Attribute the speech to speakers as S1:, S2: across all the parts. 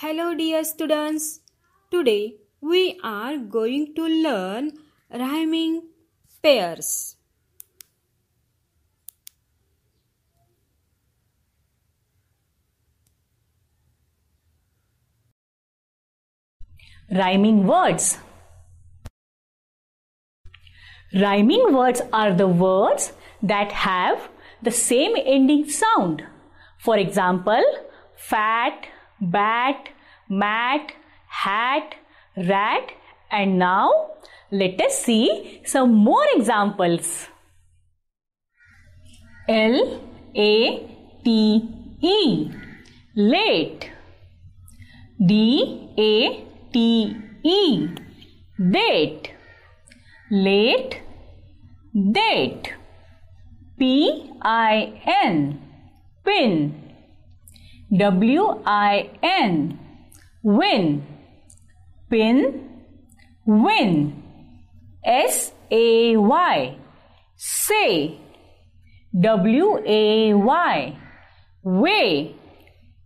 S1: Hello dear students. Today we are going to learn rhyming pairs.
S2: Rhyming words. Rhyming words are the words that have the same ending sound. For example, fat, bat, mat, hat, rat, and now let us see some more examples. L A T E. Late. D A T E. Date. Late. Date. P I N. Pin W I N. Win. Pin. Win. S A Y. Say. W A Y. Way.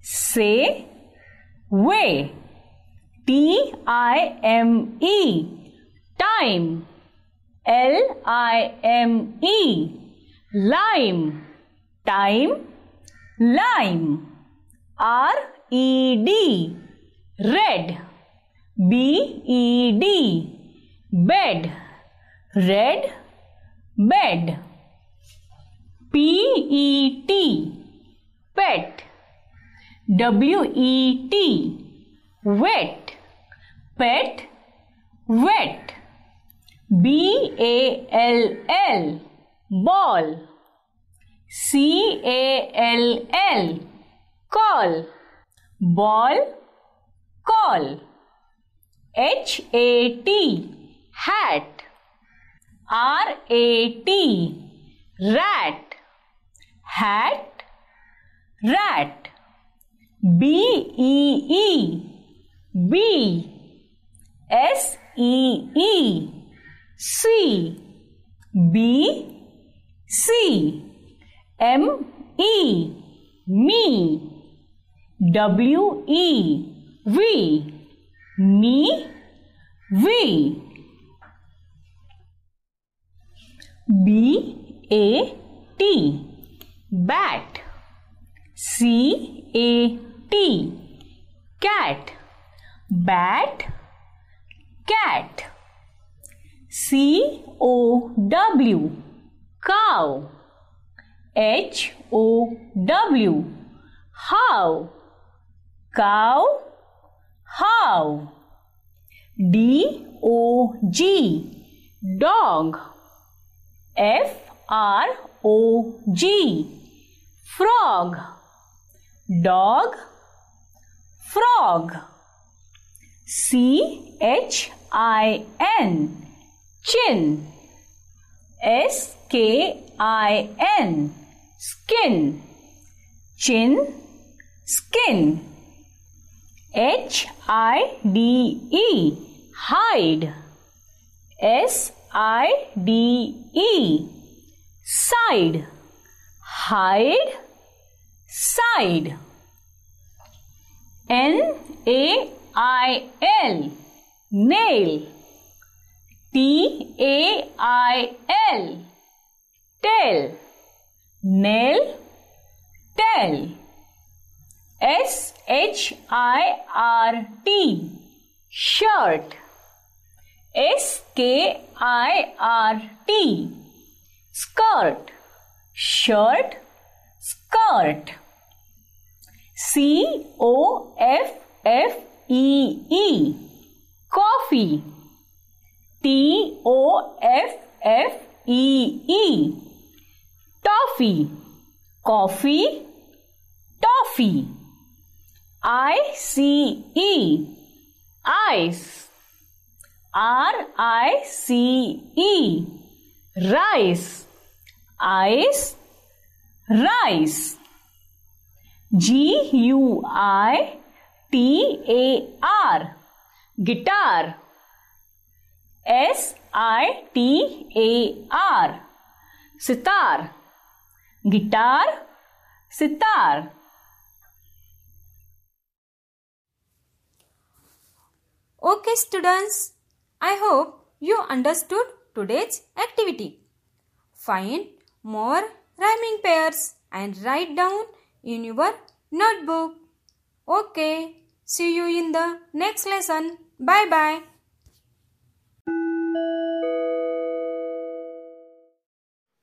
S2: Say. Way. T I M E. Time. L I M E. Lime. Time. Lime R E D. Red. B E D. Bed. Red. Bed. P E T. Pet. W E T. Wet. Pet. Wet. B A L L. Ball. C A L L call. Ball call. H A T hat. R A T rat. Hat rat. B E E bee S E E C. B C. M E me W E V. Me V. B A T. Bat. C A T. Cat. Bat. Cat. C O W. Cow. H O W. How cow how? D O G dog F R O G frog dog frog C H I N chin S K I N skin chin skin H I D E. Hide. S I D E. Side. Hide. Side. N A I L. Nail. T A I L. Tail. Nail. Tail S H I R T shirt. S K I R T skirt. Shirt skirt. C O F F E E coffee. T O F F E E toffee. Coffee coffee. I C E ice. R I C E rice. Ice rice. G U I T A R guitar. S I T A R sitar. Guitar sitar.
S1: Okay, students, I hope you understood today's activity. Find more rhyming pairs and write down in your notebook. Okay, see you in the next lesson. Bye bye.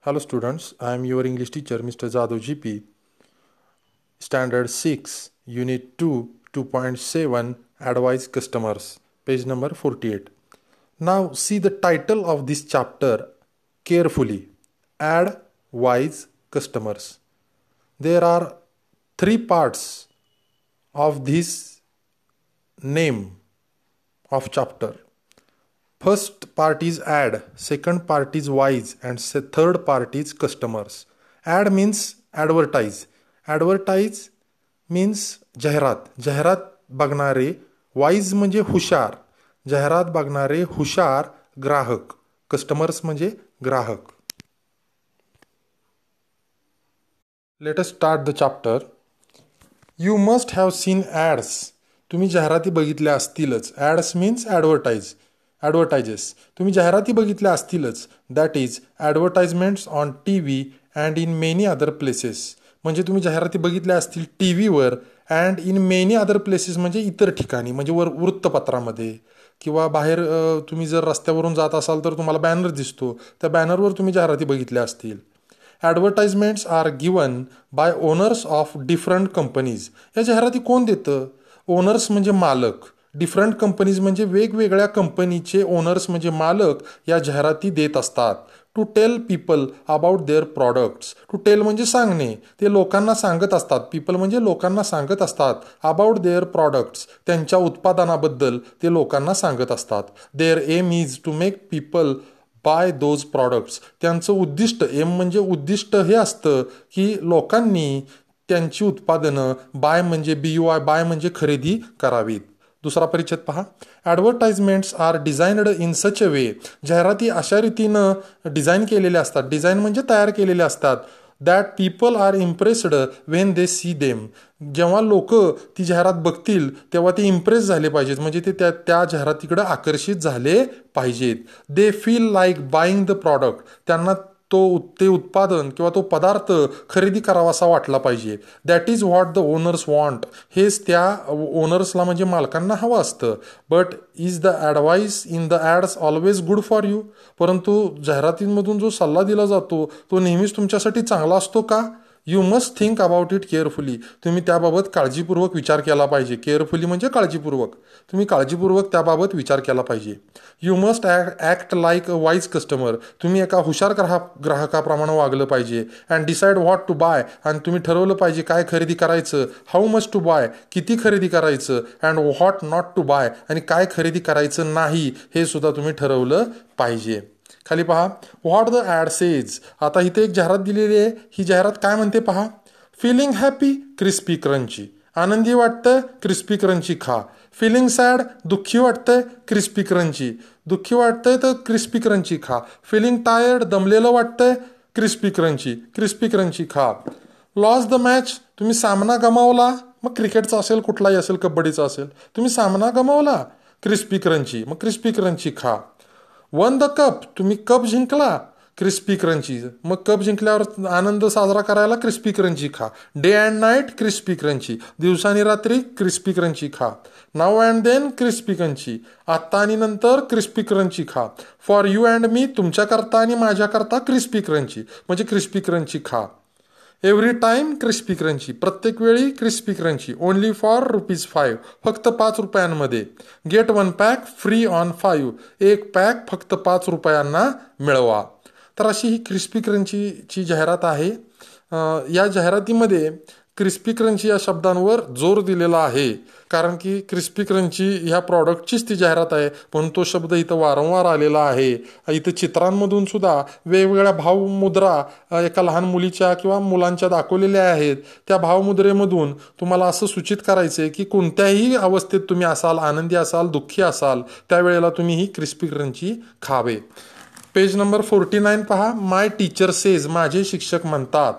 S3: Hello students, I am your English teacher Mr. Jadhav GP. Standard 6, Unit 2, 2.7 Advise Customers, page number 48. Now see the title of this chapter carefully. Add wise customers. There are three parts of this name of chapter. First part is ad, second part is wise, and se- third part is customers. Ad means advertise. Advertise means जाहिरात जाहिरात बघणारे wise म्हणजे हुशार. जाहिरात बघणारे हुशार ग्राहक. Customers म्हणजे ग्राहक. Let us start the chapter you must have seen ads तुम्ही जाहिराती बघितल्या असतीलच. ॲड्स मीन्स ॲडव्हर्टाईज ॲडव्हर्टायजेस तुम्ही जाहिराती बघितल्या असतीलच. That is advertisements on T V and in many other places म्हणजे तुम्ही जाहिराती बघितल्या असतील टी व्हीवर and in many other places म्हणजे इतर ठिकाणी म्हणजे वर वृत्तपत्रामध्ये किंवा बाहेर तुम्ही जर रस्त्यावरून जात असाल तर तुम्हाला बॅनर दिसतो. त्या बॅनरवर तुम्ही जाहिराती बघितल्या असतील. Advertisements are given by owners of different companies या जाहिराती कोण देतं? ओनर्स म्हणजे मालक. डिफरंट कंपनीज म्हणजे वेगवेगळ्या कंपनीचे ओनर्स म्हणजे मालक या जाहिराती देत असतात. To tell people about their products to tell म्हणजे सांगणे. ते लोकांना सांगत असतात. पीपल म्हणजे लोकांना सांगत असतात अबाउट देअर प्रॉडक्ट्स त्यांच्या उत्पादनाबद्दल ते लोकांना सांगत असतात. Their aim is to make people buy those products त्यांचं उद्दिष्ट एम म्हणजे उद्दिष्ट हे असतं की लोकांनी त्यांची उत्पादनं बाय म्हणजे बी यू आय बाय म्हणजे खरेदी करावीत. दुसरा परिच्छेद पहा. Advertisements are designed in such a way जाहिराती अशा रीतीनं डिझाईन केलेल्या असतात. डिझाईन म्हणजे तयार केलेल्या असतात. That people are impressed when they see them जेव्हा लोक ती जाहिरात बघतील तेव्हा ते इम्प्रेस झाले पाहिजेत. म्हणजे ते त्या त्या जाहिरातीकडे आकर्षित झाले पाहिजेत. They feel like buying the product त्यांना तो ते उत्पादन किंवा तो पदार्थ खरेदी करावासा वाटला पाहिजे. That is what the owners want हेच त्या ओनर्सला म्हणजे मालकांना हवं असतं. But is the advice in the ads always good for you परंतु जाहिरातींमधून जो सल्ला दिला जातो तो नेहमीच तुमच्यासाठी चांगला असतो का? You must think about it carefully तुम्ही त्याबाबत काळजीपूर्वक विचार केला पाहिजे. केअरफुली म्हणजे काळजीपूर्वक. तुम्ही काळजीपूर्वक त्याबाबत विचार केला पाहिजे. You must act like a wise customer तुम्ही एका हुशार ग्राहक ग्राहकाप्रमाणे वागलं पाहिजे. And decide what to buy आणि तुम्ही ठरवलं पाहिजे काय खरेदी करायचं. हाऊ मच टू बाय किती खरेदी करायचं. And what not to buy आणि काय खरेदी करायचं नाही. हे सुद्धा तुम्ही ठरवलं पाहिजे. खाली पहा. व्हॉट द ॲड सेज आता इथे एक जाहिरात दिलेली आहे. ही जाहिरात काय म्हणते पहा. फिलिंग हॅपी क्रिस्पी क्रंची आनंदी वाटतं क्रिस्पी क्रंची खा. फिलिंग सॅड दुःखी वाटतंय क्रिस्पी क्रंची दुःखी वाटतंय तर क्रिस्पी क्रंची खा. फिलिंग टायर्ड दमलेलं वाटतंय क्रिस्पी क्रंची क्रिस्पी क्रंची खा. लॉस द मॅच तुम्ही सामना गमावला. मग क्रिकेटचा असेल कुठलाही असेल कबड्डीचा असेल तुम्ही सामना गमावला. क्रिस्पी क्रंची मग क्रिस्पी क्रंची खा. वन द कप तुम्ही कप जिंकला क्रिस्पी क्रंची मग कप जिंकल्यावर आनंद साजरा करायला क्रिस्पी क्रंची खा. Day and night crispy crunchy दिवसानी रात्री क्रिस्पी क्रंची खा. Now and then crispy crunchy आत्ता आणि नंतर क्रिस्पी क्रंची खा. फॉर यू अँड मी तुमच्याकरता आणि माझ्याकरता क्रिस्पी क्रंची म्हणजे क्रिस्पी क्रंची खा. एव्हरी टाईम क्रिस्पी क्रंची प्रत्येक वेळी crispy crunchy only for rupees five फक्त पाच रुपयांमध्ये. Get one pack free on five एक पॅक फक्त पाच रुपयांना मिळवा. तर अशी ही क्रिस्पी क्रंचीची जाहिरात आहे. या जाहिरातीमध्ये क्रिस्पी क्रंची या शब्दांवर जोर दिलेला आहे. कारण की क्रिस्पी क्रंची ह्या प्रॉडक्टचीच ती जाहिरात आहे. म्हणून तो शब्द इथं वारंवार आलेला आहे. इथं चित्रांमधून सुद्धा वेगवेगळ्या भावमुद्रा एका लहान मुलीच्या किंवा मुलांच्या दाखवलेल्या आहेत. त्या भावमुद्रेमधून तुम्हाला असं सूचित करायचं आहे की कोणत्याही अवस्थेत तुम्ही असाल आनंदी असाल दुःखी असाल त्यावेळेला तुम्ही ही क्रिस्पी क्रंची खावे. पेज नंबर फोर्टी नाईन पहा. माय टीचर सेज माझे शिक्षक म्हणतात.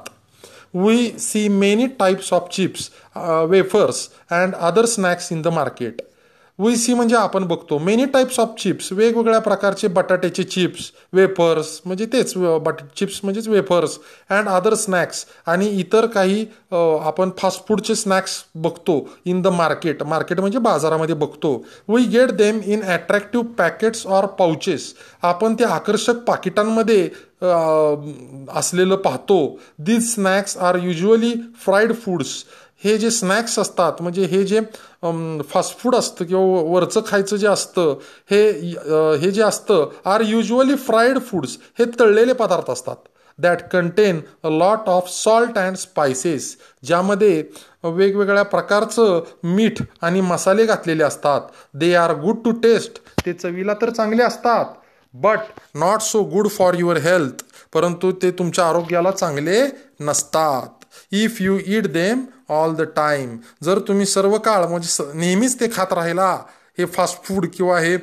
S3: we see many types of chips, uh, wafers, and other snacks in the market. We see म्हणजे आपण बघतो. मेनी टाईप्स ऑफ चिप्स वेगवेगळ्या प्रकारचे बटाट्याचे चिप्स वेफर्स म्हणजे तेच बट चिप्स म्हणजेच वेफर्स अँड अदर स्नॅक्स आणि इतर काही आपण फास्ट फूडचे स्नॅक्स बघतो इन द मार्केट मार्केट म्हणजे बाजारामध्ये बघतो. We get them in attractive packets or pouches आपण ते आकर्षक पाकिटांमध्ये असलेलं पाहतो. These snacks are usually fried foods हे जे स्नॅक्स असतात म्हणजे हे जे फास्ट फूड असतं किंवा वरचं खायचं जे असतं हे हे जे असतं आर युजली फ्राईड फूड्स हे तळलेले पदार्थ असतात. That contain a lot of salt and spices ज्यामध्ये वेगवेगळ्या प्रकारचं मीठ आणि मसाले घातलेले असतात. They are good to taste ते चवीला तर चांगले असतात but not so good for your health परंतु ते तुमच्या आरोग्याला चांगले नसतात. If you eat them all the time जर तुम्ही सर्व काळ म्हणजे नेहमीच ते खात राहिला हे फास्ट फूड किंवा हे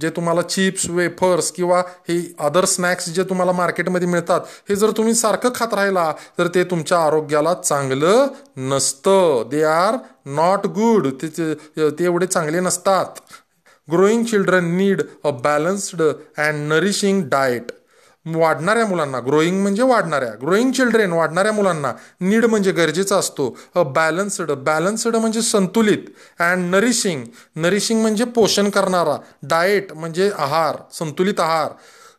S3: जे तुम्हाला चिप्स वेफर्स किंवा हे अदर स्नॅक्स जे तुम्हाला मार्केटमध्ये मिळतात हे जर तुम्ही सारखं खात राहिला तर ते तुमच्या आरोग्याला चांगलं नसतं. दे आर नॉट गुड ते एवढे चांगले नसतात. Growing children need a balanced and nourishing diet वाढणाऱ्या मुलांना ग्रोईंग म्हणजे वाढणाऱ्या ग्रोईंग चिल्ड्रेन वाढणाऱ्या मुलांना नीड म्हणजे गरजेचा असतो. अ बॅलन्स्ड बॅलन्स्ड म्हणजे संतुलित अँड नरिशिंग नरिशिंग म्हणजे पोषण करणारा. डाएट म्हणजे आहार संतुलित आहार.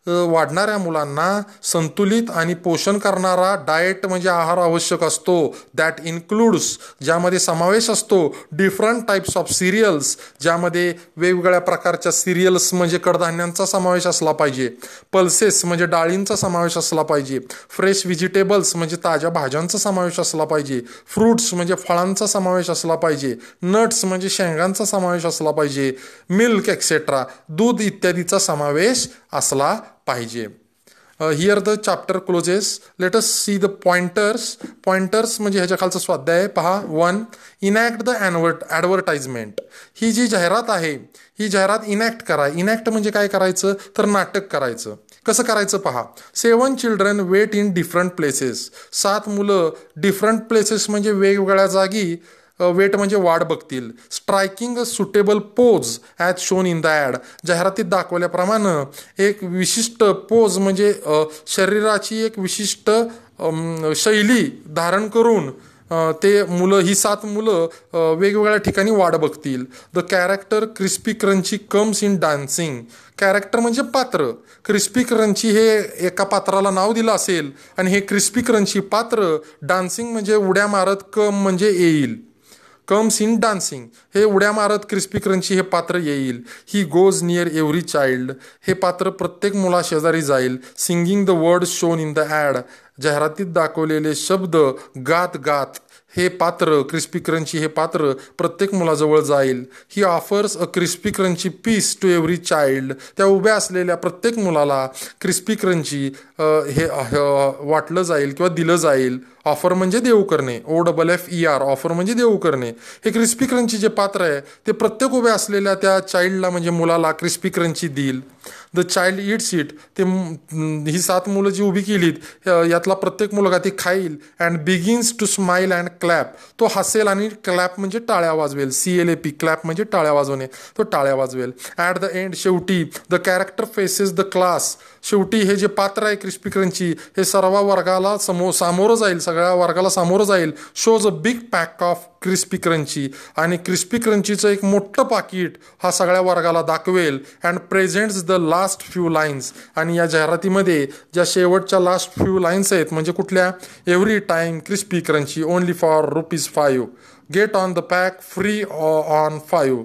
S3: वाढणाऱ्या मुलांना संतुलित आणि पोषण करणारा डाएट म्हणजे आहार आवश्यक असतो. दॅट इन्क्लूड्स ज्यामध्ये समावेश असतो डिफरंट टाईप्स ऑफ सिरियल्स ज्यामध्ये वेगवेगळ्या प्रकारच्या सिरियल्स म्हणजे कडधान्यांचा समावेश असला पाहिजे. पल्सेस म्हणजे डाळींचा समावेश असला पाहिजे. फ्रेश व्हेजिटेबल्स म्हणजे ताज्या भाज्यांचा समावेश असला पाहिजे. फ्रूट्स म्हणजे फळांचा समावेश असला पाहिजे. नट्स म्हणजे शेंगांचा समावेश असला पाहिजे. मिल्क एक्सेट्रा दूध इत्यादीचा समावेश असला पाहिजे. Here the chapter closes let us see the pointers pointers म्हणजे ह्याच्या खालचा स्वाध्याय आहे. पहा one enact the advert advertisement ही जी जाहिरात आहे ही जाहिरात इनॅक्ट करा. इनॅक्ट म्हणजे काय करायचं? तर नाटक करायचं. कसं करायचं पहा? Seven children wait in different places सात मुलं डिफरंट प्लेसेस म्हणजे वेगवेगळ्या जागी वेट म्हणजे वाढ बघतील. Striking suitable pose as shown in the ad जाहिरातीत दाखवल्याप्रमाणे एक विशिष्ट पोज म्हणजे शरीराची एक विशिष्ट शैली धारण करून ते मुलं ही सात मुलं वेगवेगळ्या ठिकाणी वाढ बघतील. The character crispy crunchy comes in dancing character म्हणजे पात्र. क्रिस्पी क्रंची हे एका पात्राला नाव दिलं असेल आणि हे क्रिस्पी क्रंची पात्र डान्सिंग म्हणजे उड्या मारत कम म्हणजे येईल. Comes in dancing. हे उड्या मारत क्रिस्पी क्रंची हे पात्र येईल. He goes near every child. हे पात्र प्रत्येक मुला शेजारी जाईल. Singing the word shown in the ad. जाहिरातीत दाखवलेले शब्द गात गात. हे पात्र क्रिस्पी क्रंची हे पात्र प्रत्येक मुलाजवळ जाईल. He offers a crispy crunchy piece to every child त्या उभ्या असलेल्या प्रत्येक मुलाला क्रिस्पी क्रंची हे वाटलं जाईल किंवा दिलं जाईल. ऑफर म्हणजे देऊ करणे. O double F E R offer म्हणजे देऊ करणे. हे क्रिस्पी क्रंची जे पात्र आहे ते प्रत्येक उभ्या असलेल्या त्या चाइल्डला म्हणजे मुलाला क्रिस्पी क्रंची देईल. द चाइल्ड इट्स इट ते ही सात मुलं जी उभी केलीत यातला प्रत्येक मुलगा ती खाईल and begins to smile and clap तो हसेल आणि क्लॅप म्हणजे टाळ्या वाजवेल. C L A P clap म्हणजे टाळ्या वाजवणे. तो टाळ्या वाजवेल. ॲट द एंड शेवटी the character faces the class शेवटी हे जे पात्र आहे क्रिस्पीकरणची हे सर्व वर्गाला समोर सामोरं जाईल सगळ्या वर्गाला सामोरं जाईल. Shows a big pack of crispy crunchy. आणि क्रिस्पी क्रंचीचं एक मोठं पाकिट हा सगळ्या वर्गाला दाखवेल. And presents the last few lines आणि या जाहिरातीमध्ये ज्या शेवटच्या लास्ट फ्यू लाईन्स आहेत म्हणजे कुठल्या? Every time crispy crunchy only for rupees five get on the pack free on five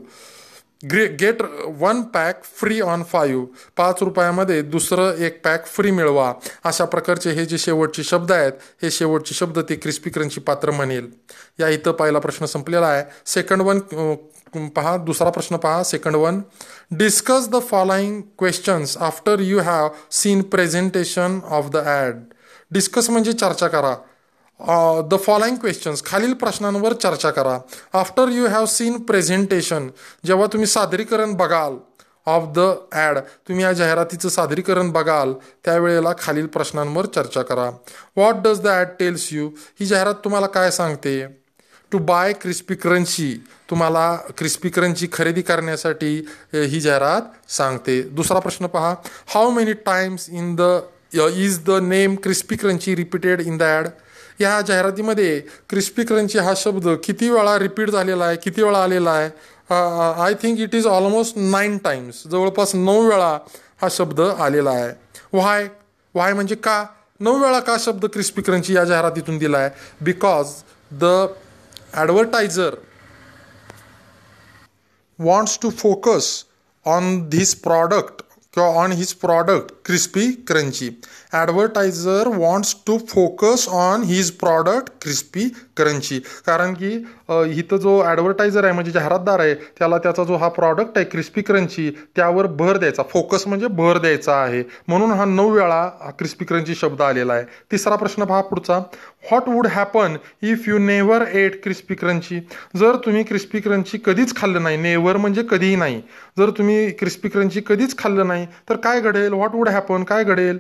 S3: grey get one pack free on five पाच रुपयामध्ये दुसरं एक पॅक फ्री मिळवा. अशा प्रकारचे हे जे शेवटचे शब्द आहेत हे शेवटचे शब्द ते क्रिस्पी क्रंची पात्र म्हणेल. या इथं पहिला प्रश्न संपलेला आहे. सेकंड वन पहा दुसरा प्रश्न पहा. Second one discuss the following questions after you have seen presentation of the ad discuss म्हणजे चर्चा करा. द फॉलोइंग क्वेश्चन्स खालील प्रश्नांवर चर्चा करा. After you have seen presentation जेव्हा तुम्ही सादरीकरण बघाल ऑफ द ॲड तुम्ही या जाहिरातीचं सादरीकरण बघाल त्यावेळेला खालील प्रश्नांवर चर्चा करा. What does the ad tells you ही जाहिरात तुम्हाला काय सांगते? टू बाय क्रिस्पी क्रंची तुम्हाला क्रिस्पी क्रंची खरेदी करण्यासाठी ही जाहिरात सांगते. दुसरा प्रश्न पहा. How many times in the is the name crispy crunchy repeated in the ad या जाहिरातीमध्ये क्रिस्पी क्रंची हा शब्द किती वेळा रिपीट झालेला आहे किती वेळा आलेला आहे? I think it is almost nine times जवळपास नऊ वेळा हा शब्द आलेला आहे. व्हाय व्हाय म्हणजे का? नऊ वेळा का शब्द क्रिस्पी क्रंची या जाहिरातीतून दिला आहे because the advertiser wants to focus on this product on his product crispy crunchy. Advertiser wants to focus on his product crispy crispy crunchy कारण की इथं जो ॲडव्हर्टायझर आहे म्हणजे जाहिरातदार आहे त्याला त्याचा जो हा प्रॉडक्ट आहे क्रिस्पी क्रंची त्यावर भर द्यायचा. फोकस म्हणजे भर द्यायचा आहे. म्हणून हा नऊ वेळा हा क्रिस्पी क्रंची शब्द आलेला आहे. तिसरा प्रश्न पहा पुढचा. What would happen if you never ate crispy crunchy जर तुम्ही क्रिस्पी क्रंची कधीच खाल्लं नाही नेवर म्हणजे कधीही नाही. जर तुम्ही क्रिस्पी क्रंची कधीच खाल्लं नाही तर काय घडेल? व्हॉट वूड हॅपन काय घडेल?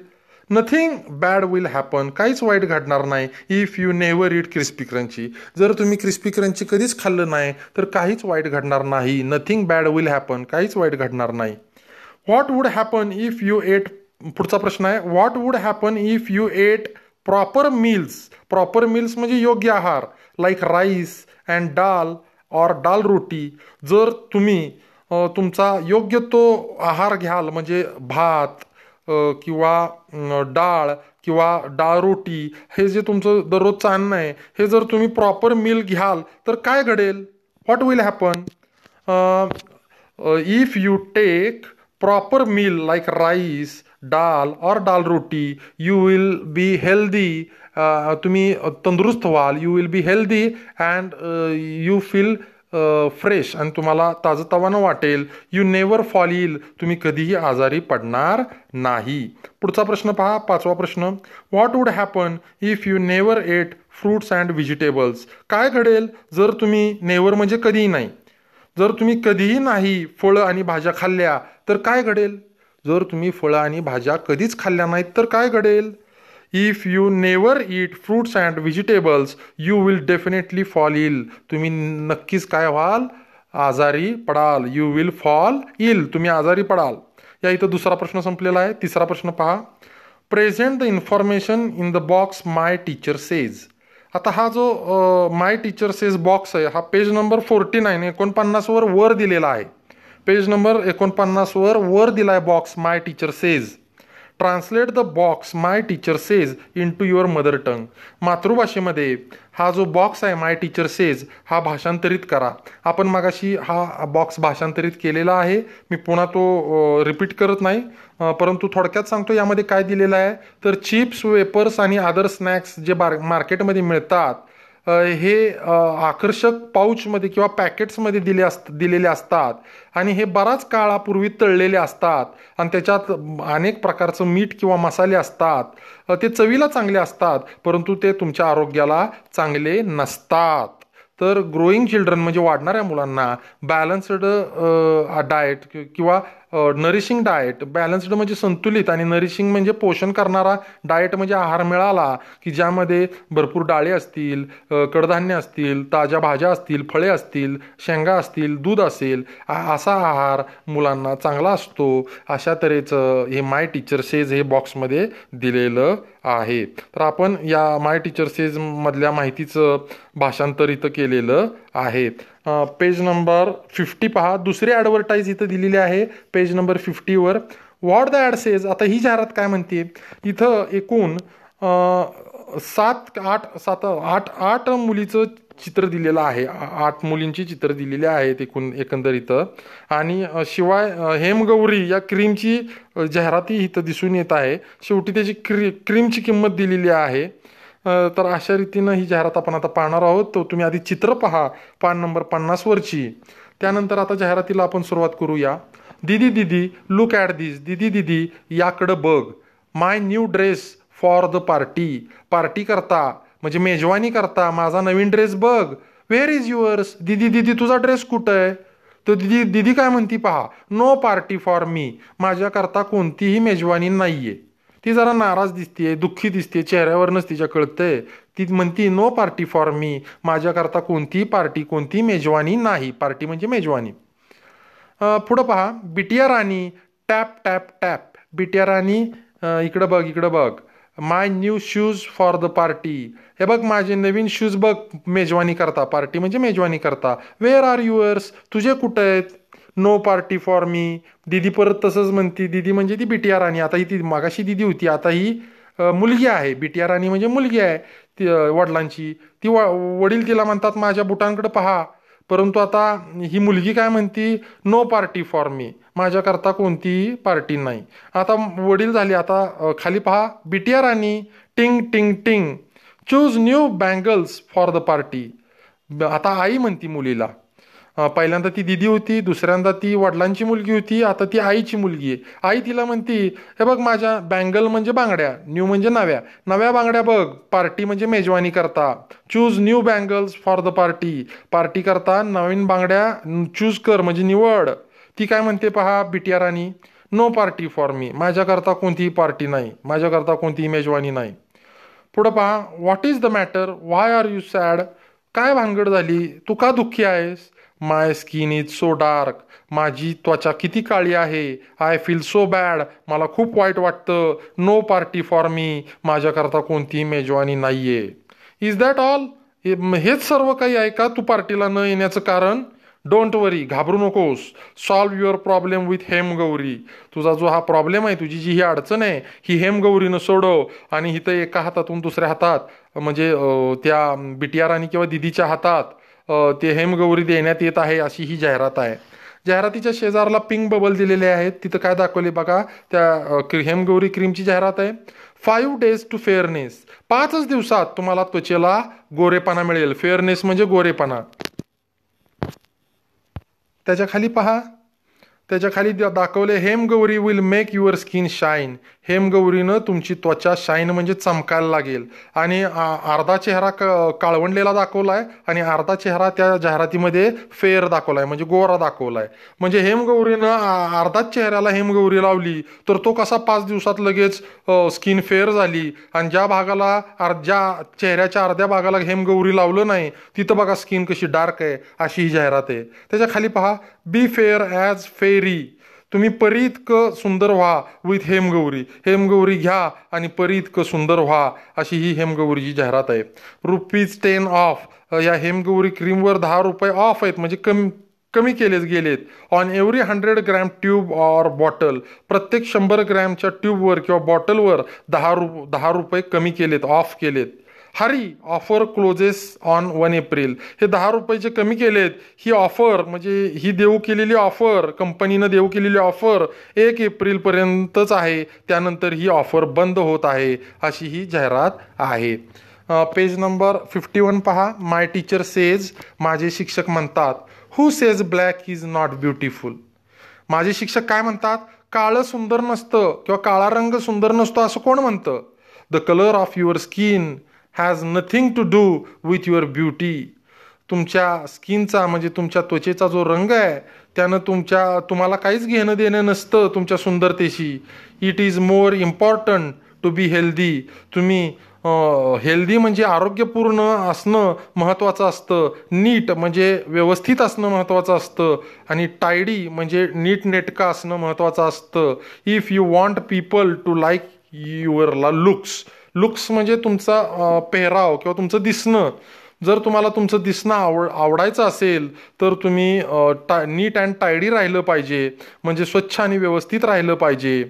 S3: नथिंग बॅड विल हॅपन काहीच वाईट घडणार नाही. If you never eat crispy crunchy जर तुम्ही क्रिस्पी क्रंची कधीच खाल्लं नाही तर काहीच वाईट घडणार नाही. नथिंग बॅड विल हॅपन काहीच वाईट घडणार नाही. What would happen if you ate पुढचा प्रश्न आहे. What would happen if you ate proper meals proper meals म्हणजे योग्य आहार like rice and dal or dal roti जर तुम्ही तुमचा योग्य तो आहार घ्याल म्हणजे भात किंवा डाळ किंवा डाळ रोटी हे जे तुमचं दररोजचं अन्न आहे हे जर तुम्ही प्रॉपर मील घ्याल तर काय घडेल? What will happen if you take proper meal like rice dal और dal roti you will be healthy तुम्ही तंदुरुस्त व्हाल you will be healthy and you feel fresh आणि तुम्हाला ताजंतवानं वाटेल. यू नेवर फॉल येईल तुम्ही कधीही आजारी पडणार नाही. पुढचा प्रश्न पहा. पाचवा प्रश्न. What would happen if you never ate fruits and vegetables काय घडेल जर तुम्ही नेवर म्हणजे कधीही नाही? जर तुम्ही कधीही नाही फळं आणि भाज्या खाल्ल्या तर काय घडेल? जर तुम्ही फळं आणि भाज्या कधीच खाल्ल्या नाहीत तर काय घडेल? If you never eat fruits and vegetables you will definitely fall ill तुम्ही नक्कीच काय व्हाल? आजारी पडाल. यू विल फॉल इल तुम्ही आजारी पडाल. या इथं दुसरा प्रश्न संपलेला आहे. तिसरा प्रश्न पहा. Present the information in the box my teacher says आता हा जो माय टीचर सेज बॉक्स आहे हा पेज नंबर फोर्टी नाईन एकोणपन्नासवर वर दिलेला आहे. पेज नंबर एकोणपन्नासवर वर दिला आहे box my teacher says translate the box my teacher says into your mother tongue. मातृभाषेमध्ये हा जो बॉक्स आहे माय टीचर सेज हा भाषांतरित करा. आपण मागाशी हा बॉक्स भाषांतरित केलेला आहे. मी पुन्हा तो रिपीट करत नाही. परंतु थोडक्यात सांगतो यामध्ये काय दिलेलं आहे. तर चिप्स वेपर्स आणि अदर स्नॅक्स जे बार मार्केटमध्ये मिळतात हे आकर्षक पाऊचमध्ये किंवा पॅकेट्समध्ये दिले अस दिलेले असतात आणि हे बराच काळापूर्वी तळलेले असतात आणि त्याच्यात अनेक प्रकारचं मीठ किंवा मसाले असतात. ते चवीला चांगले असतात परंतु ते तुमच्या आरोग्याला चांगले नसतात. तर ग्रोईंग चिल्ड्रन म्हणजे वाढणाऱ्या मुलांना बॅलन्स्ड डाएट किंवा नरिशिंग डाएट बॅलन्स्ड म्हणजे संतुलित आणि नरिशिंग म्हणजे पोषण करणारा डाएट म्हणजे आहार मिळाला की ज्यामध्ये भरपूर डाळे असतील कडधान्य असतील ताज्या भाज्या असतील फळे असतील शेंगा असतील दूध असेल असा आहार मुलांना चांगला असतो. अशा तऱ्हेचं हे माय टीचर सेज हे बॉक्समध्ये दिलेलं आहे. तर आपण या माय टीचर मधल्या माहितीचं भाषांतर इथं केलेलं आहे. पेज नंबर फिफ्टी पहा. दुसरी ॲडव्हर्टाईज इथं दिलेली आहे. पेज नंबर फिफ्टीवर वॉट द ॲड सेज आता ही जाहिरात काय म्हणते? इथं एकूण सात आठ सात आठ आठ मुलीचं चित्र दिलेलं आहे. आठ मुलींची चित्र दिलेली आहेत एकूण एकंदरीत. आणि शिवाय हेमगौरी या क्रीमची जाहिराती इथं दिसून येत आहे. शेवटी त्याची क्री क्रीमची किंमत दिलेली आहे. तर अशा रीतीनं ही जाहिरात आपण आता पाहणार आहोत. तो तुम्ही आधी चित्र पहा पान नंबर पन्नासवरची त्यानंतर आता जाहिरातीला आपण सुरुवात करूया. दिदी दिदी लुक ॲट दिस दिदी दिदी याकडं बघ. My new dress for the party party करता. म्हणजे मेजवानी करता माझा नवीन ड्रेस बघ. Where is yours Didi Didi तुझा ड्रेस कुठं आहे? तर दिदी दिदी काय म्हणती पहा नो पार्टी फॉर मी माझ्याकरता कोणतीही मेजवानी नाही आहे ती जरा नाराज दिसतीये दुःखी दिसते चेहऱ्यावरनंच तिच्या कळतंय. ती म्हणती नो पार्टी फॉर मी माझ्याकरता कोणतीही पार्टी कोणतीही मेजवानी नाही. पार्टी म्हणजे मेजवानी. पुढं पहा. बिटिया राणी टॅप टॅप टॅप. बिटिया राणी इकडं बघ इकडं बघ. My new shoes for the party. हे बघ माझे नवीन शूज बघ मेजवानी करता. पार्टी म्हणजे मेजवानी करता. वेअर आर युअर्स तुझे कुठं आहेत? नो पार्टी फॉर मी दिदी परत तसंच म्हणती. दिदी म्हणजे ती बी टी आर राणी. आता ही ती मागाशी दिदी होती. आता ही मुलगी आहे. बी टी आर राणी म्हणजे मुलगी आहे ती वडिलांची. ती व वडील तिला म्हणतात माझ्या बुटांकडे पहा. परंतु आता ही मुलगी काय म्हणती? नो पार्टी फॉर मी माझ्याकरता कोणतीही पार्टी नाही. आता वडील झाले आता खाली पहा बी टी आर आणि ting ting. Ting choose new bangles for the party आता आई म्हणती मुलीला. पहिल्यांदा ती दिदी होती दुसऱ्यांदा ती वडिलांची मुलगी होती आता ती आईची मुलगी आहे. आई तिला म्हणती हे बघ माझ्या बँगल म्हणजे बांगड्या न्यू म्हणजे नव्या. नव्या बांगड्या बघ पार्टी म्हणजे मेजवानी करता. Choose new bangles for the party party करता नवीन बांगड्या चूज कर म्हणजे निवड. ती काय म्हणते पहा बी टी आर आणि नो पार्टी फॉर मी माझ्याकरता कोणतीही पार्टी नाही. माझ्याकरता कोणतीही मेजवानी नाही. पुढं पहा what is the matter why are you sad काय भानगड झाली? तू का दुःखी आहेस? My skin is so dark माझी त्वचा किती काळी आहे? आय फील सो बॅड मला खूप वाईट वाटतं. नो पार्टी फॉर मी माझ्याकरता कोणतीही मेजवानी नाही आहे इज दॅट ऑल हेच सर्व काही आहे का तू पार्टीला न येण्याचं कारण? डोंट वरी घाबरू नकोस. Solve your problem with Hemgauri तुझा जो हा प्रॉब्लेम आहे तुझी जी ही अडचण आहे ही हेमगौरीनं सोडव आणि इथं एका हातातून दुसऱ्या हातात म्हणजे अं, त्या आर आणि किंवा दिदीच्या हातात ते हेमगौरी देण्यात येत आहे अशी ही जाहिरात आहे. जाहिरातीच्या शेजारला पिंक बबल दिलेले आहेत. तिथं काय दाखवले बघा? त्या हेमगौरी क्रीमची जाहिरात आहे. फाईव्ह डेज टू फेअरनेस पाचच दिवसात तुम्हाला त्वचेला गोरेपणा मिळेल. फेअरनेस म्हणजे गोरेपणा. त्याच्याखाली पहा. त्याच्याखाली दाखवले Hemgauri will make your skin shine हेमगौरीनं तुमची त्वचा शाईन म्हणजे चमकायला लागेल. आणि अर्धा चेहरा क काळवंडलेला दाखवलाय आणि अर्धा चेहरा त्या जाहिरातीमध्ये फेअर दाखवलाय म्हणजे गोरा दाखवलाय. म्हणजे हेमगौरीनं अर्धाच चेहऱ्याला हेमगौरी लावली तर तो कसा पाच दिवसात लगेच स्किन फेअर झाली? आणि ज्या भागाला अर्ध्या चेहऱ्याच्या अर्ध्या भागाला हेमगौरी लावलं नाही तिथं बघा स्किन कशी डार्क आहे अशी ही जाहिरात आहे. त्याच्याखाली पहा बी फेअर ॲज फेरी तुम्ही परी इतकं सुंदर व्हा विथ हेमगौरी. हेमगौरी घ्या आणि परी इतकं सुंदर व्हा अशी ही हेमगौरीची जाहिरात आहे. रुपीज टेन ऑफ या हेमगौरी क्रीमवर दहा रुपये ऑफ आहेत म्हणजे कमी कमी केलेच गेलेत. On every hundred gram tube or bottle प्रत्येक शंभर ग्रॅमच्या ट्यूबवर किंवा बॉटलवर दहा रु दहा रुपये कमी केलेत ऑफ केलेत. Hurry offer closes on one April हे दहा रुपयाचे कमी केलेत. ही ऑफर म्हणजे ही देऊ केलेली ऑफर कंपनीनं देऊ केलेली ऑफर एक एप्रिलपर्यंतच आहे. त्यानंतर ही ऑफर बंद होत आहे अशी ही जाहिरात आहे. पेज नंबर फिफ्टी वन पहा. माय टीचर सेज माझे शिक्षक म्हणतात who says black is not beautiful माझे शिक्षक काय म्हणतात काळं सुंदर नसतं किंवा काळा रंग सुंदर नसतो असं कोण म्हणतं? The colour of your skin has nothing to do with your beauty तुमच्या स्किनचा म्हणजे तुमच्या त्वचेचा जो रंग आहे त्यानं तुमच्या तुम्हाला काहीच घेणं देणं नसतं तुमच्या सुंदरतेशी. It is more important to be healthy तुम्ही हेल्दी म्हणजे आरोग्यपूर्ण असणं महत्त्वाचं असतं. नीट म्हणजे व्यवस्थित असणं महत्त्वाचं असतं. आणि टायडी म्हणजे नीट नेटका असणं महत्त्वाचं असतं. If you want people to like your looks looks म्हणजे तुमचा पेहराव किंवा तुमचं दिसणं. जर तुम्हाला तुमचं दिसणं आवड आवडायचं असेल तर तुम्ही टा नीट अँड टायडी राहिलं पाहिजे. म्हणजे स्वच्छ आणि व्यवस्थित राहिलं पाहिजे.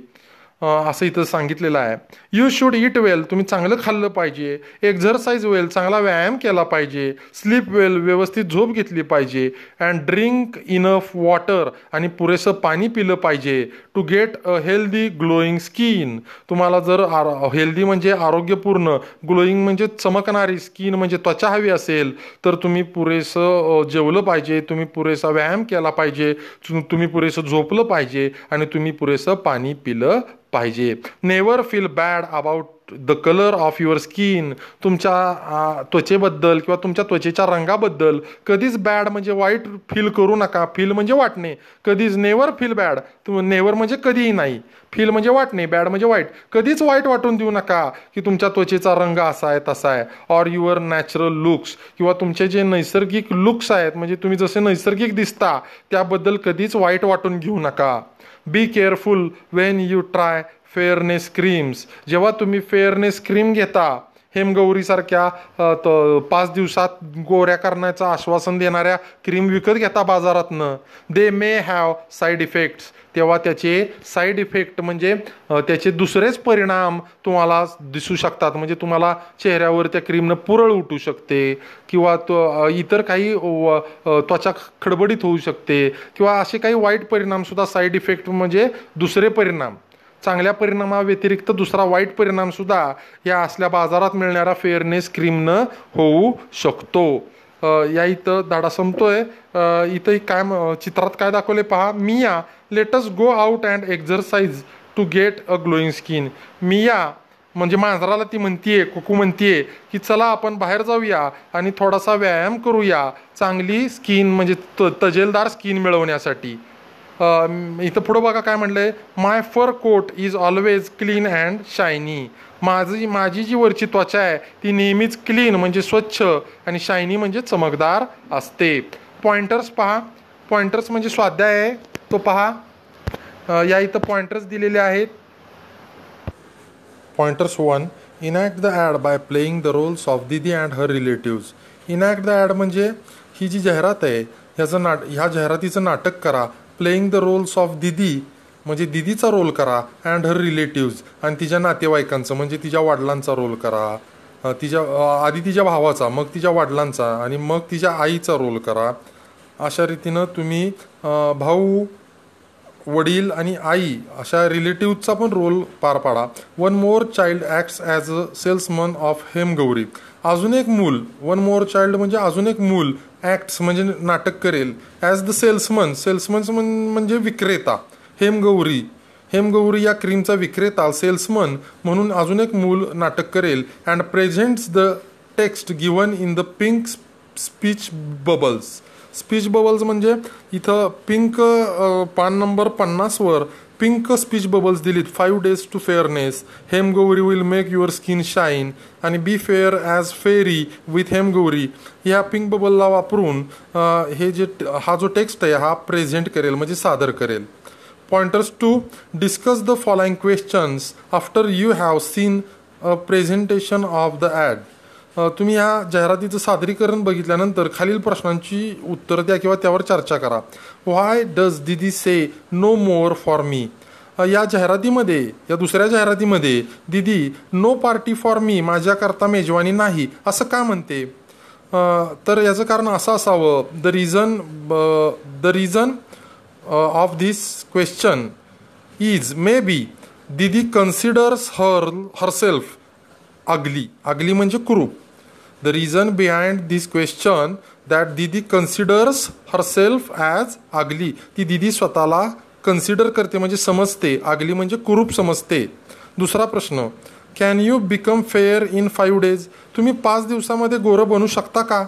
S3: असं इथं सांगितलेलं आहे. यू शूड इट वेल तुम्ही चांगलं खाल्लं पाहिजे. एक्झरसाईज वेल चांगला व्यायाम केला पाहिजे. स्लीप वेल व्यवस्थित झोप घेतली पाहिजे. अँड ड्रिंक इनफ वॉटर आणि पुरेसं पाणी पिलं पाहिजे. To get a healthy glowing skin तुम्हाला जर हेल्दी म्हणजे आरोग्यपूर्ण ग्लोईंग म्हणजे चमकणारी स्किन म्हणजे त्वचा हवी असेल तर तुम्ही पुरेसं जेवलं पाहिजे. तुम्ही पुरेसा व्यायाम केला पाहिजे. तुम्ही पुरेसं झोपलं पाहिजे. आणि तुम्ही पुरेसं पाणी पिलं पाहिजे. Never feel bad about the colour of your skin तुमच्या त्वचेबद्दल किंवा तुमच्या त्वचेच्या रंगाबद्दल कधीच बॅड म्हणजे वाईट फील करू नका. फील म्हणजे वाटणे. कधीच नेवर फील बॅड तुम नेवर म्हणजे कधीही नाही. फील म्हणजे वाटणे. बॅड म्हणजे वाईट. कधीच वाईट वाटून देऊ नका की तुमच्या त्वचेचा रंग असा आहे तसा आहे. ऑर युअर नॅचरल लुक्स किंवा तुमचे जे नैसर्गिक लुक्स आहेत म्हणजे तुम्ही जसे नैसर्गिक दिसता त्याबद्दल कधीच वाईट वाटून घेऊ नका. Be careful when you try fairness creams जेव्हा तुम्ही फेअरनेस क्रीम घेता हेमगौरीसारख्या त- पाच दिवसात गोऱ्या करण्याचं आश्वासन देणाऱ्या क्रीम विकत घेता बाजारातनं they may have side effects तेव्हा त्याचे साईड इफेक्ट म्हणजे त्याचे दुसरेच परिणाम तुम्हाला दिसू शकतात. म्हणजे तुम्हाला चेहऱ्यावर त्या क्रीमनं पुरळ उठू शकते किंवा तो इतर काही व- त्वचा खडबडीत होऊ शकते किंवा असे काही वाईट परिणामसुद्धा साईड इफेक्ट म्हणजे दुसरे परिणाम. चांगल्या परिणामाव्यतिरिक्त दुसरा वाईट परिणामसुद्धा या असल्या बाजारात मिळणाऱ्या फेअरनेस क्रीमनं होऊ शकतो. या इथं धाडा संपतोय. अ, इथं काय चित्रात काय दाखवले पहा. Mia let's go out and exercise to get a glowing skin. Mia म्हणजे मांजराला ती म्हणतीये कुकू म्हणतीये की चला आपण बाहेर जाऊया आणि थोडासा व्यायाम करूया चांगली स्किन म्हणजे त- तजेलदार स्किन मिळवण्यासाठी. इथं पुढं बघा काय म्हणलंय my fur coat is always clean and shiny माझी माझी जी वरची त्वचा आहे ती नेहमीच क्लीन म्हणजे स्वच्छ आणि शायनी म्हणजे चमकदार असते. पॉइंटर्स पहा. पॉइंटर्स म्हणजे स्वाध्याय आहे. तो पहा. या इथं पॉइंटर्स दिलेले आहेत. Pointers one enact the ad by playing the roles of Didi and her relatives enact the ad म्हणजे ही जी जाहिरात आहे ह्याचं नाट ह्या जाहिरातीचं नाटक करा playing the roles of Didi. म्हणजे दिदीचा रोल करा अँड हर रिलेटिव्ज आणि तिच्या नातेवाईकांचं म्हणजे तिच्या वडिलांचा रोल करा. तिच्या आधी तिच्या भावाचा मग तिच्या वडिलांचा आणि मग तिच्या आईचा रोल करा. अशा रीतीनं तुम्ही भाऊ वडील आणि आई अशा रिलेटिव्हचा पण रोल पार पाडा. One more child acts as a salesman of Hemgauri अजून एक मूल वन मोर चाइल्ड म्हणजे अजून एक मूल ॲक्ट्स म्हणजे नाटक करेल. ॲज द सेल्समन सेल्समन म्हणजे विक्रेता. हेमगौरी हेमगौरी या क्रीमचा विक्रेता सेल्समन म्हणून अजून एक मूल नाटक करेल. And presents the text given in the pink speech bubbles speech bubbles म्हणजे इथं पिंक पान नंबर पन्नासवर पिंक स्पीच बबल्स दिलीत five days to fairness Hemgauri will make your skin shine आणि be fair as fairy with Hemgauri ह्या pink बबलला वापरून हे जे हा जो टेक्स्ट आहे हा प्रेझेंट करेल म्हणजे सादर करेल. Pointers to discuss the following questions after you have seen a presentation of the ad तुम्ही ह्या जाहिरातीचं सादरीकरण बघितल्यानंतर खालील प्रश्नांची उत्तरं द्या किंवा त्यावर चर्चा करा. व्हाय डज दिदी से नो मोर फॉर मी या जाहिरातीमध्ये या दुसऱ्या जाहिरातीमध्ये दिदी नो पार्टी फॉर मी माझ्याकरता मेजवानी नाही. असं का म्हणते? तर याचं कारण असं असावं the reason the reason of this question is maybe Didi considers her herself ugly ugly म्हणजे कुरूप. The reason behind this question that Didi considers herself as ugly ती दिदी स्वतःला कन्सिडर करते म्हणजे समजते. आगली म्हणजे कुरूप समजते. दुसरा प्रश्न can you become fair in five days तुम्ही पाच दिवसामध्ये गोरं बनू शकता का?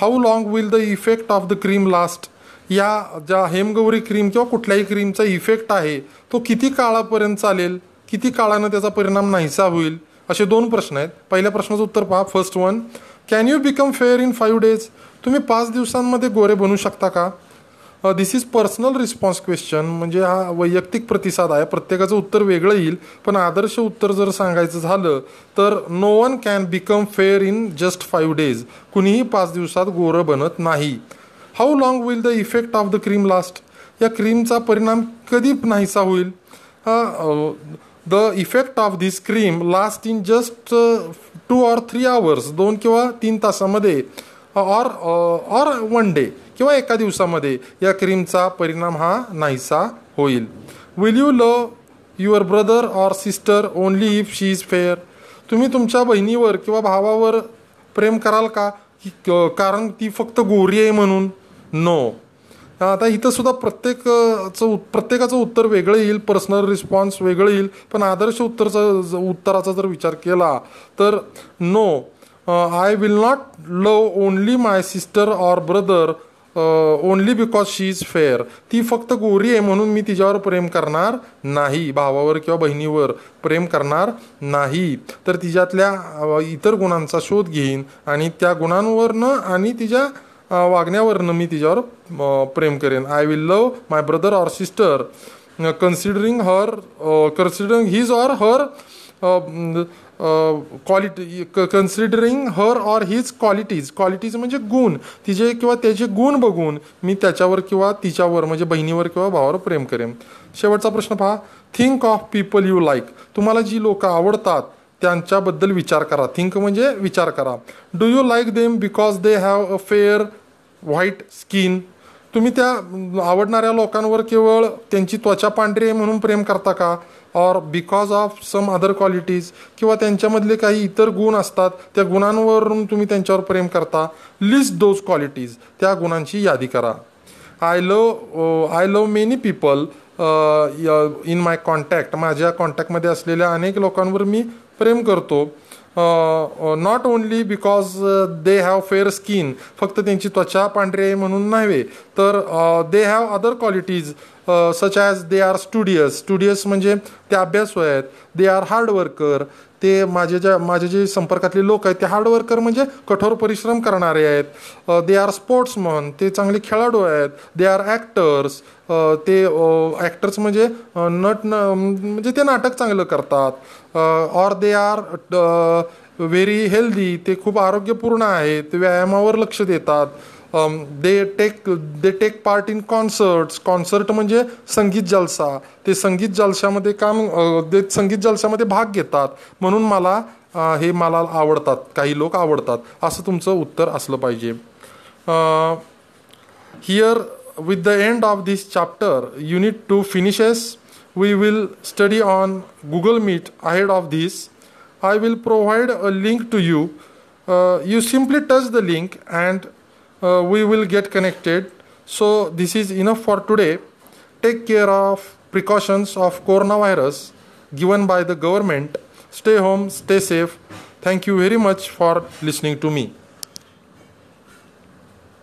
S3: How long will the effect of the cream last या ज्या हेमगौरी क्रीम किंवा कुठल्याही क्रीमचा इफेक्ट आहे तो किती काळापर्यंत चालेल? किती काळानं त्याचा परिणाम नाहीसा होईल? असे दोन प्रश्न आहेत. पहिल्या प्रश्नाचं उत्तर पहा. First one can you become fair in five days तुम्ही पाच दिवसांमध्ये गोरे बनू शकता का? This is personal response question म्हणजे हा वैयक्तिक प्रतिसाद आहे. प्रत्येकाचं उत्तर वेगळं येईल. पण आदर्श उत्तर जर सांगायचं झालं तर no one can become fair in just five days कुणीही पाच दिवसात गोरं बनत नाही. How long will the effect of the cream last या क्रीमचा परिणाम कधी नाहीसा होईल? The effect of this cream last in just two or three hours दोन किंवा तीन तासामध्ये ऑर ऑर वन डे किंवा एका दिवसामध्ये या क्रीमचा परिणाम हा नाहीसा होईल. Will you love your brother or sister only if she is fair तुम्ही तुमच्या बहिणीवर किंवा भावावर प्रेम कराल का? कारण ती फक्त गोरी आहे म्हणून? नो आता इथं सुद्धा प्रत्येकचं प्रत्येकाचं उत्तर वेगळं येईल पर्सनल रिस्पॉन्स वेगळं येईल. पण आदर्श उत्तरचा ज- उत्तराचा जर विचार केला तर no I will not love only my sister or brother only because she is fair ती फक्त गोरी आहे म्हणून मी तिच्यावर प्रेम करणार नाही. भावावर किंवा बहिणीवर प्रेम करणार नाही. तर तिच्यातल्या इतर गुणांचा शोध घेईन आणि त्या गुणांवरनं आणि तिच्या वागण्यावरनं मी तिच्यावर प्रेम करेन. I will love my brother or sister considering her considering his or her quality considering her or his qualities qualities म्हणजे गुण. तिचे किंवा त्याचे गुण बघून मी त्याच्यावर किंवा तिच्यावर म्हणजे बहिणीवर किंवा भावावर प्रेम करेन. शेवटचा प्रश्न पहा. Think of people you like तुम्हाला जी लोकं आवडतात त्यांच्याबद्दल विचार करा. थिंक म्हणजे विचार करा. Do you like them because they have a fair white skin तुम्ही त्या आवडणाऱ्या लोकांवर केवळ त्यांची त्वचा पांढरी आहे म्हणून प्रेम करता का? Or because of some other qualities किंवा त्यांच्यामधले काही इतर गुण असतात त्या गुणांवरून तुम्ही त्यांच्यावर प्रेम करता? लिस्ट दोज क्वालिटीज त्या गुणांची यादी करा. I love I love many people in my contact माझ्या कॉन्टॅक्टमध्ये असलेल्या अनेक लोकांवर मी प्रेम करतो. Not only because they have fair skin फक्त त्यांची त्वचा पांढरी आहे म्हणून नव्हे तर they have other qualities such as they are studious studious म्हणजे ते अभ्यासू आहेत. दे आर हार्ड वर्कर ते माझे ज्या माझे जे संपर्कातले लोक आहेत ते हार्डवर्कर म्हणजे कठोर परिश्रम करणारे आहेत. दे आर स्पोर्ट्समन ते चांगले खेळाडू आहेत. दे आर ॲक्टर्स ते ॲक्टर्स म्हणजे नट न म्हणजे ते नाटक चांगलं करतात. Or they are very healthy ते खूप आरोग्यपूर्ण आहेत. व्यायामावर लक्ष देतात. They take they take part in concerts concert म्हणजे संगीत जलसा. ते संगीत जलशामध्ये काम ते संगीत जलशामध्ये भाग घेतात. म्हणून मला हे मला आवडतात. काही लोक आवडतात. असं तुमचं उत्तर असलं पाहिजे. Here with the end of this chapter unit two finishes we will study on Google Meet ahead of this I will provide a link to you you simply touch the link and uh, we will get connected. So this is enough for today. Take care of precautions of coronavirus given by the government. Stay home stay safe. Thank you very much for listening to me